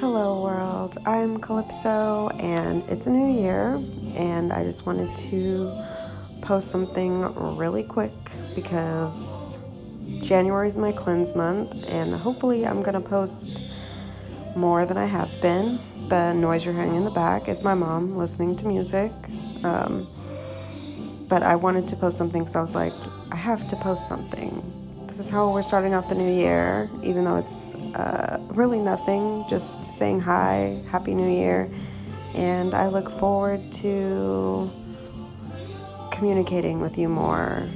Hello, world. I'm Calypso, and it's a new year, and I just wanted to post something really quick because January is my cleanse month, and hopefully, I'm gonna post more than I have been. The noise you're hearing in the back is my mom listening to music. Um, but I wanted to post something because I was like, I have to post something this is how we're starting off the new year, even though it's uh, really nothing, just saying hi, Happy New Year. And I look forward to communicating with you more